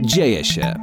Dzieje się.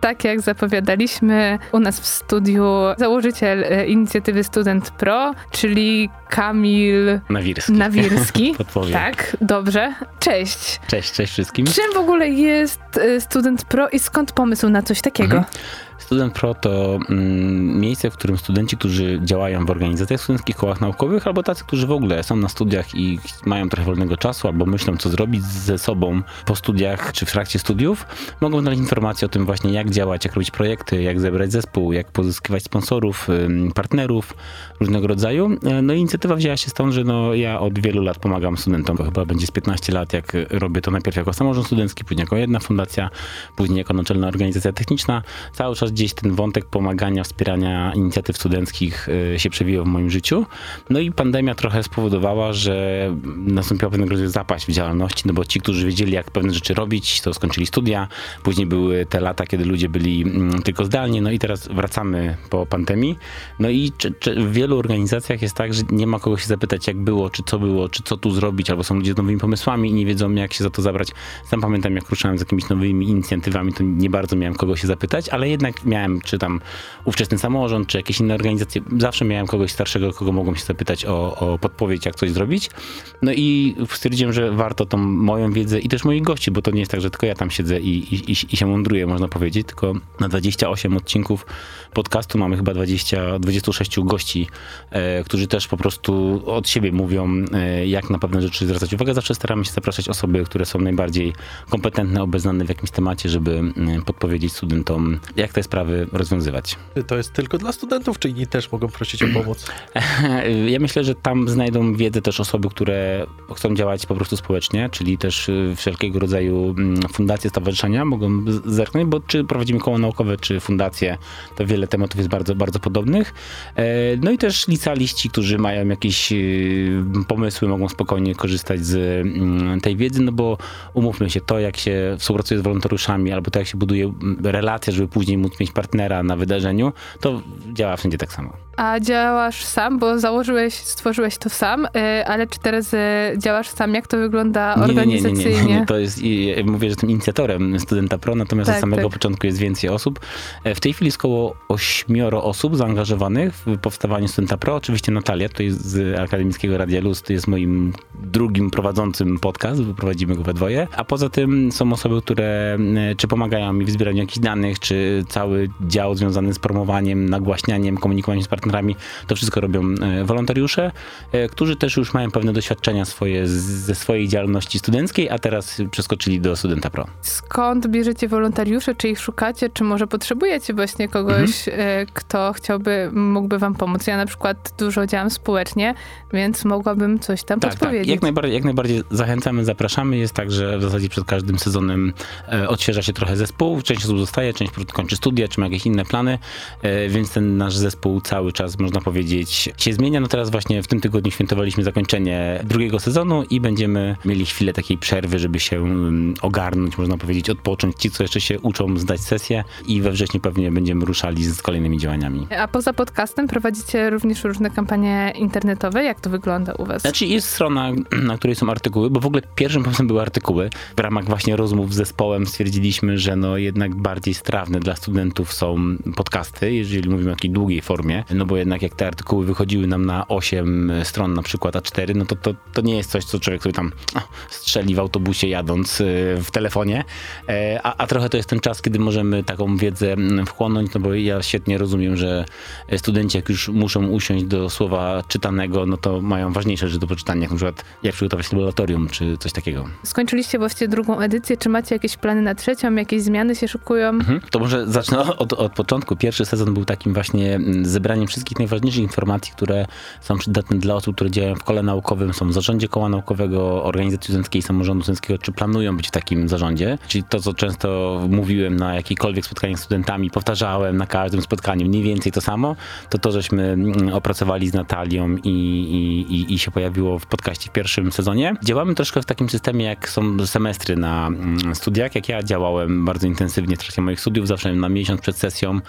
Tak jak zapowiadaliśmy u nas w studiu założyciel e, inicjatywy Student Pro, czyli Kamil Nawirski. Nawirski. Tak, dobrze. Cześć. Cześć, cześć wszystkim. Czym w ogóle jest e, Student Pro i skąd pomysł na coś takiego? Mhm. Student Pro to mm, miejsce, w którym studenci, którzy działają w organizacjach studenckich, kołach naukowych, albo tacy, którzy w ogóle są na studiach i mają trochę wolnego czasu, albo myślą, co zrobić ze sobą po studiach czy w trakcie studiów, mogą znaleźć informacje o tym właśnie, jak działać, jak robić projekty, jak zebrać zespół, jak pozyskiwać sponsorów, partnerów różnego rodzaju. E, No i inicjatywa wzięła się stąd, że no, ja od wielu lat pomagam studentom, bo chyba będzie z 15 lat, jak robię to najpierw jako samorząd studencki, później jako jedna fundacja, później jako naczelna organizacja techniczna. Cały czas gdzieś ten wątek pomagania, wspierania inicjatyw studenckich y, się przewijał w moim życiu. No i pandemia trochę spowodowała, że nastąpiła pewnego rodzaju zapaść w działalności, no bo ci, którzy wiedzieli, jak pewne rzeczy robić, to skończyli studia. Później były te lata, kiedy ludzie byli mm, tylko zdalnie, no i teraz wracamy po pandemii. No i czy, czy w wielu organizacjach jest tak, że nie ma kogo się zapytać, jak było, czy co było, czy co tu zrobić, albo są ludzie z nowymi pomysłami i nie wiedzą, jak się za to zabrać. Sam pamiętam, jak ruszałem z jakimiś nowymi inicjatywami, to nie bardzo miałem kogo się zapytać, ale jednak miałem, czy tam ówczesny samorząd, czy jakieś inne organizacje, zawsze miałem kogoś starszego, kogo mogłem się zapytać o, o podpowiedź, jak coś zrobić. No i stwierdziłem, że warto tą moją wiedzę i też moich gości, bo to nie jest tak, że tylko ja tam siedzę i, i, i się mądruję, można powiedzieć, tylko na 28 odcinków podcastu mamy chyba 20, 26 gości, e, którzy też po prostu od siebie mówią, e, jak na pewne rzeczy zwracać uwagę. Zawsze staramy się zapraszać osoby, które są najbardziej kompetentne, obeznane w jakimś temacie, żeby mm, podpowiedzieć studentom, jak te sprawy rozwiązywać. To jest tylko dla studentów, czy inni też mogą prosić o pomoc? Ja myślę, że tam znajdą wiedzę też osoby, które chcą działać po prostu społecznie, czyli też y, wszelkiego rodzaju mm, fundacje, stowarzyszenia mogą zerknąć, bo czy prowadzimy koło naukowe, czy fundacje, to wiele tematów jest bardzo, bardzo podobnych. E, No i też licealiści, którzy mają jakieś y, pomysły, mogą spokojnie korzystać z mm, tej wiedzy, no bo umówmy się, to jak się współpracuje z wolontariuszami, albo to jak się buduje mm, relacje, żeby później móc mieć partnera na wydarzeniu, to działa wszędzie tak samo. A działasz sam, bo założyłeś, stworzyłeś to sam, y, ale czy teraz y, działasz sam? Jak to wygląda organizacyjnie? To jest, i- ja mówię, że jestem inicjatorem Studenta Pro, natomiast Tak, od samego tak. początku jest więcej osób. E, W tej chwili jest około ośmioro osób zaangażowanych w powstawanie Studenta Pro. Oczywiście Natalia, to jest z Akademickiego Radia Luz, to jest moim drugim prowadzącym podcast, bo prowadzimy go we dwoje. A poza tym są osoby, które e, czy pomagają mi w zbieraniu jakichś danych, czy cały dział związany z promowaniem, nagłaśnianiem, komunikowaniem z partnerami. To wszystko robią e, wolontariusze, e, którzy też już mają pewne doświadczenia swoje ze swojej działalności studenckiej, a teraz przeskoczyli do Studenta Pro. Skąd bierzecie wolontariuszy? Czy ich szukacie? Czy może potrzebujecie właśnie kogoś, Mhm. y, kto chciałby, mógłby wam pomóc? Ja na przykład dużo działam społecznie, więc mogłabym coś tam Tak, tak. podpowiedzieć. Jak najbardziej, jak najbardziej zachęcamy, zapraszamy. Jest tak, że w zasadzie przed każdym sezonem e, odświeża się trochę zespół. Część osób zostaje, część kończy studia, czy ma jakieś inne plany, e, więc ten nasz zespół cały czas, można powiedzieć, się zmienia. No teraz właśnie w tym tygodniu świętowaliśmy zakończenie drugiego sezonu i będziemy mieli chwilę takiej przerwy, żeby się mm, ogarnąć, można powiedzieć, odpocząć. Ci, co jeszcze się uczą, zdać sesję i we wrześniu pewnie będziemy ruszali z kolejnymi działaniami. A poza podcastem prowadzicie również różne kampanie internetowe. Jak to wygląda u was? Znaczy jest strona, na której są artykuły, bo w ogóle pierwszym pomysłem były artykuły. W ramach właśnie rozmów z zespołem stwierdziliśmy, że no jednak bardziej strawne dla studentów są podcasty, jeżeli mówimy o takiej długiej formie, no bo jednak jak te artykuły wychodziły nam na 8 stron na przykład A4, no to, to, to nie jest coś, co człowiek sobie tam strzeli w autobusie jadąc y, w telefonie, E, a, a trochę to jest ten czas, kiedy możemy taką wiedzę wchłonąć, no bo ja świetnie rozumiem, że studenci jak już muszą usiąść do słowa czytanego, no to mają ważniejsze rzeczy do poczytania, jak na przykład jak przygotować laboratorium, czy coś takiego. Skończyliście właściwie drugą edycję. Czy macie jakieś plany na trzecią? Jakieś zmiany się szykują? Mhm. To może zacznę od, od początku. Pierwszy sezon był takim właśnie mm, zebraniem wszystkich najważniejszych informacji, które są przydatne dla osób, które działają w kole naukowym, są w zarządzie koła naukowego, organizacji studenckiej, samorządu studenckiego, czy planują być w takim zarządzie. Czyli to, co często mówiłem na jakichkolwiek spotkaniach z studentami, powtarzałem na każdym spotkaniu mniej więcej to samo, to to, żeśmy mm, opracowali z Natalią i, i, i, i się pojawiło w podcaście w pierwszym sezonie. Działamy troszkę w takim systemie, jak są semestry na mm, studiach, jak ja działałem bardzo intensywnie w trakcie moich studiów, zawsze na miesiąc przed sesją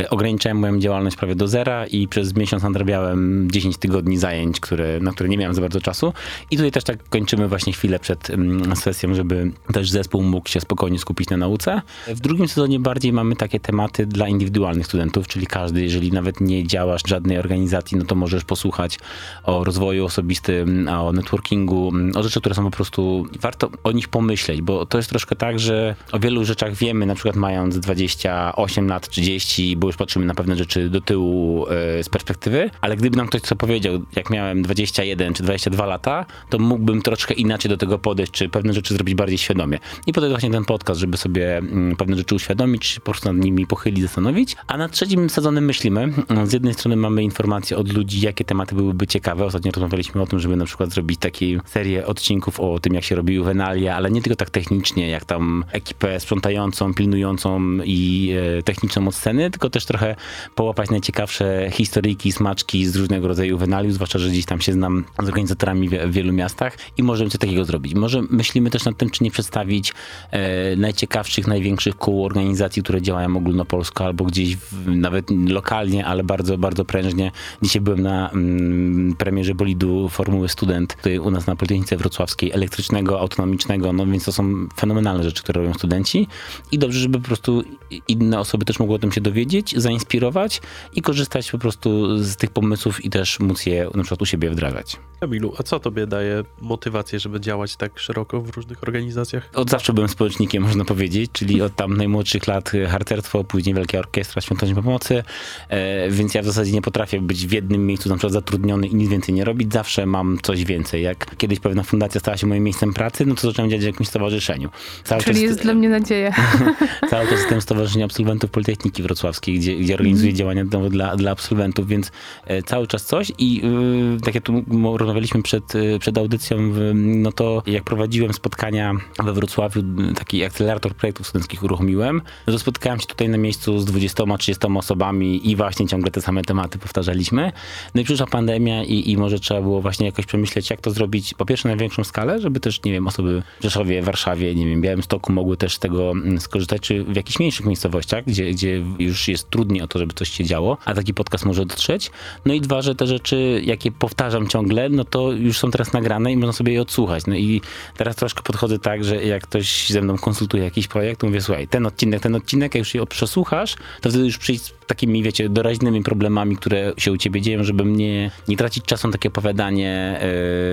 e, ograniczałem moją działalność prawie do zera i przez miesiąc nadrabiałem 10 tygodni zajęć, które, na które nie miałem za bardzo czasu. I tutaj też tak kończymy właśnie chwilę przed um, sesją, żeby też zespół mógł się spokojnie skupić na nauce. W drugim sezonie bardziej mamy takie tematy dla indywidualnych studentów, czyli każdy, jeżeli nawet nie działasz w żadnej organizacji, no to możesz posłuchać o rozwoju osobistym, o networkingu, o rzeczy, które są po prostu, warto o nich pomyśleć, bo to jest troszkę tak, że o wielu rzeczach wiemy, na przykład mając 28 lat, 30, bo już patrzymy na pewne rzeczy do tyłu e, z perspektywy, ale gdyby nam ktoś co powiedział, jak miałem 21 czy 22 lata, to mógłbym troszkę inaczej do tego podejść, czy pewne rzeczy zrobić bardziej świadomie. I po to właśnie ten podcast, żeby sobie mm, pewne rzeczy uświadomić, po prostu nad nimi pochylić, zastanowić. A nad trzecim sezonem myślimy. Z jednej strony mamy informacje od ludzi, jakie tematy byłyby ciekawe. Ostatnio rozmawialiśmy o tym, żeby na przykład zrobić taką serię odcinków o tym, jak się robi juwenalia, ale nie tylko tak technicznie, jak tam ekipę sprzątającą, pilnującą i e, techniczną od sceny, tylko też trochę połapać najciekawsze historyjki, smaczki z różnego rodzaju juwenaliów, zwłaszcza, że gdzieś tam się znam z organizatorami w wielu miastach i możemy coś takiego zrobić. Może myślimy też nad tym, czy nie przedstawić e, najciekawszych, największych kół organizacji, które działają ogólnopolsko albo gdzieś w, nawet lokalnie, ale bardzo, bardzo prężnie. Dzisiaj byłem na mm, premierze bolidu Formuły Student, tutaj u nas na Politechnice Wrocławskiej, elektrycznego, autonomicznego, no więc to są fenomenalne rzeczy, które robią studenci i dobrze, żeby po prostu inne osoby też mogły o tym się dowiedzieć, zainspirować i korzystać po prostu z tych pomysłów i też móc je na przykład u siebie wdrażać. Kamilu, a co tobie daje motywację, żeby działać tak szeroko w różnych organizacjach? Od zawsze byłem społecznikiem, można powiedzieć, czyli od tam najmłodszych lat harcerstwo, później Wielka Orkiestra Świątecznej Pomocy, e, więc ja w zasadzie nie potrafię być w jednym miejscu na przykład zatrudniony i nic więcej nie robić. Zawsze mam coś więcej. Jak kiedyś pewna fundacja stała się moim miejscem pracy, no to zacząłem działać w jakimś stowarzyszeniu. Cały Czyli czas, jest dla mnie nadzieja. cały czas jestem w Stowarzyszeniu Absolwentów Politechniki Wrocławskiej, gdzie, gdzie organizuję mm. działania dla, dla absolwentów, więc e, cały czas coś i yy, tak jak tu rozmawialiśmy przed, y, przed audycją, no to jak prowadziłem spotkania we Wrocławiu, taki akcelerator projektów studenckich uruchomiłem, no to spotkałem się tutaj na miejscu z 20-30 osobami i właśnie ciągle te same tematy powtarzaliśmy. No i przyszła pandemia i, i może trzeba było właśnie jakoś przemyśleć, jak to zrobić po pierwsze na większą skalę, żeby też, nie wiem, osoby w Rzeszowie, Warszawie, nie wiem, Białymstoku mogły też z tego mm, skorzystać, czy w jakichś mniejszych miejscowościach, gdzie, gdzie już jest trudniej o to, żeby coś się działo, a taki podcast może dotrzeć. No i dwa, że te rzeczy, jakie powtarzam ciągle, no to już są teraz nagrane i można sobie je odsłuchać. No i teraz troszkę podchodzę tak, że jak ktoś ze mną konsultuje jakiś projekt, to mówię, słuchaj, ten odcinek, ten odcinek, jak już je przesłuchasz, to wtedy już przyjść z takimi, wiecie, doraźnymi problemami, które się u ciebie dzieją, żeby nie, nie tracić czasu na takie opowiadanie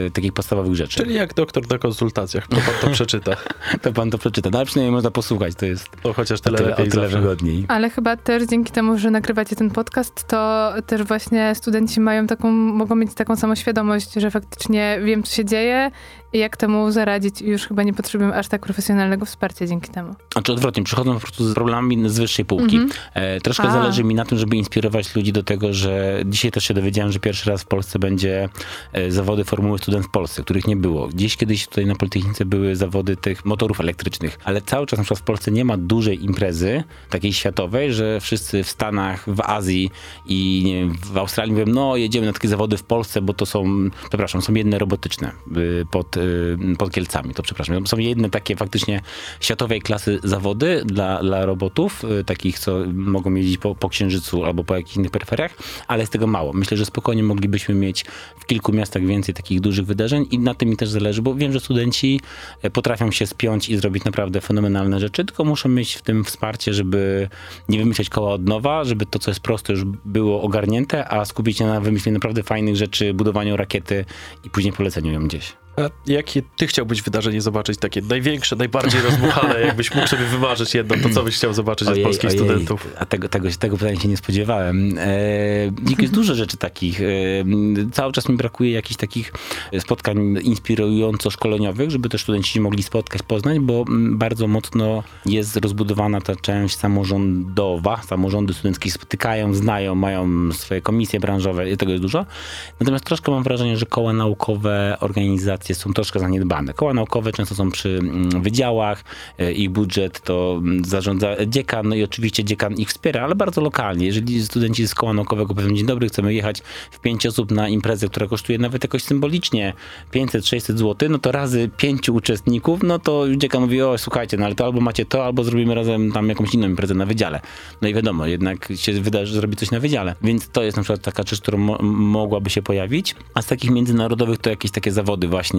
yy, takich podstawowych rzeczy. Czyli jak doktor na konsultacjach, to pan to przeczyta. to pan to przeczyta, no ale przynajmniej można posłuchać, to jest to chociaż tyle, tyle, lepiej, tyle wygodniej. Ale chyba też dzięki temu, że nagrywacie ten podcast, to też właśnie studenci mają taką, mogą mieć taką samą świadomość, że faktycznie wiem, co się dzieje jak temu zaradzić. Już chyba nie potrzebują aż tak profesjonalnego wsparcia dzięki temu. Znaczy odwrotnie, przychodzą po prostu z problemami z wyższej półki. Mm -hmm. e, troszkę A. zależy mi na tym, żeby inspirować ludzi do tego, że dzisiaj też się dowiedziałem, że pierwszy raz w Polsce będzie e, zawody Formuły Student w Polsce, których nie było. Gdzieś kiedyś tutaj na Politechnice były zawody tych motorów elektrycznych, ale cały czas na przykład w Polsce nie ma dużej imprezy, takiej światowej, że wszyscy w Stanach, w Azji i nie wiem, w Australii mówią, no jedziemy na takie zawody w Polsce, bo to są, przepraszam, są jedne robotyczne y, pod pod Kielcami, to przepraszam. Są jedne takie faktycznie światowej klasy zawody dla, dla robotów, y, takich, co mogą jeździć po, po Księżycu albo po jakichś innych peryferiach, ale jest tego mało. Myślę, że spokojnie moglibyśmy mieć w kilku miastach więcej takich dużych wydarzeń i na tym mi też zależy, bo wiem, że studenci y, potrafią się spiąć i zrobić naprawdę fenomenalne rzeczy, tylko muszą mieć w tym wsparcie, żeby nie wymyśleć koła od nowa, żeby to, co jest proste, już było ogarnięte, a skupić się na wymyśleniu naprawdę fajnych rzeczy, budowaniu rakiety i później poleceniu ją gdzieś. A jakie ty chciałbyś wydarzenie zobaczyć? Takie największe, najbardziej rozmuchane, jakbyś mógł sobie wymarzyć jedno, to co byś chciał zobaczyć ojej, od polskich ojej. studentów? A tego, tego, tego pytania się nie spodziewałem. E, jest dużo rzeczy takich. E, cały czas mi brakuje jakichś takich spotkań inspirująco-szkoleniowych, żeby też studenci mogli spotkać, poznać, bo bardzo mocno jest rozbudowana ta część samorządowa. Samorządy studenckie spotykają, znają, mają swoje komisje branżowe i tego jest dużo. Natomiast troszkę mam wrażenie, że koła naukowe, organizacje aplikacje są troszkę zaniedbane. Koła naukowe często są przy mm, wydziałach, e, ich budżet to mm, zarządza dziekan, no i oczywiście dziekan ich wspiera, ale bardzo lokalnie. Jeżeli studenci z koła naukowego powiedzą, dzień dobry, chcemy jechać w pięć osób na imprezę, która kosztuje nawet jakoś symbolicznie 500-600 zł, no to razy pięciu uczestników, no to dziekan mówi, o słuchajcie, no ale to albo macie to, albo zrobimy razem tam jakąś inną imprezę na wydziale. No i wiadomo, jednak się wyda, że zrobi coś na wydziale. Więc to jest na przykład taka rzecz, którą mo mogłaby się pojawić. A z takich międzynarodowych to jakieś takie zawody właśnie,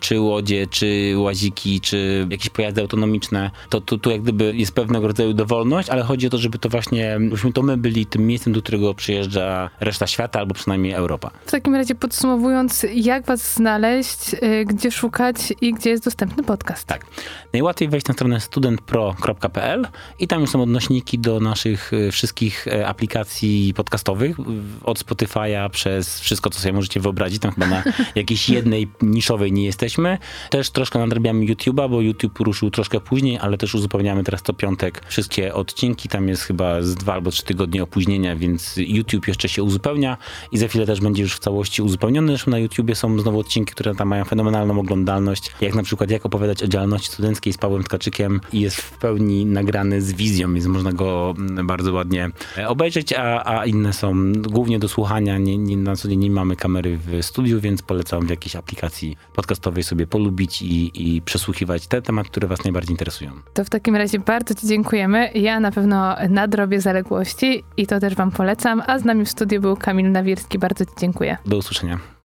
czy łodzie, czy łaziki, czy jakieś pojazdy autonomiczne. To tu, tu jak gdyby jest pewnego rodzaju dowolność, ale chodzi o to, żeby to właśnie, żebyśmy to my byli tym miejscem, do którego przyjeżdża reszta świata, albo przynajmniej Europa. W takim razie podsumowując, jak was znaleźć, y, gdzie szukać i gdzie jest dostępny podcast? Tak. Najłatwiej wejść na stronę studentpro.pl i tam już są odnośniki do naszych y, wszystkich y, aplikacji podcastowych, od Spotify'a przez wszystko, co sobie możecie wyobrazić. Tam chyba na jakiejś jednej niszowej nie jesteśmy. Też troszkę nadrabiamy YouTube'a, bo YouTube ruszył troszkę później, ale też uzupełniamy teraz co piątek wszystkie odcinki. Tam jest chyba z dwa albo trzy tygodnie opóźnienia, więc YouTube jeszcze się uzupełnia i za chwilę też będzie już w całości uzupełniony. Zresztą na YouTubie są znowu odcinki, które tam mają fenomenalną oglądalność, jak na przykład jak opowiadać o działalności studenckiej z Pawłem Tkaczykiem i jest w pełni nagrany z wizją, więc można go mm, bardzo ładnie e, obejrzeć, a, a inne są głównie do słuchania. Nie, nie, na co dzień nie mamy kamery w studiu, więc polecam w jakiejś aplikacji podcastowej sobie polubić i, i przesłuchiwać te tematy, które was najbardziej interesują. To w takim razie bardzo ci dziękujemy. Ja na pewno nadrobię zaległości i to też wam polecam, a z nami w studiu był Kamil Nawirski. Bardzo ci dziękuję. Do usłyszenia.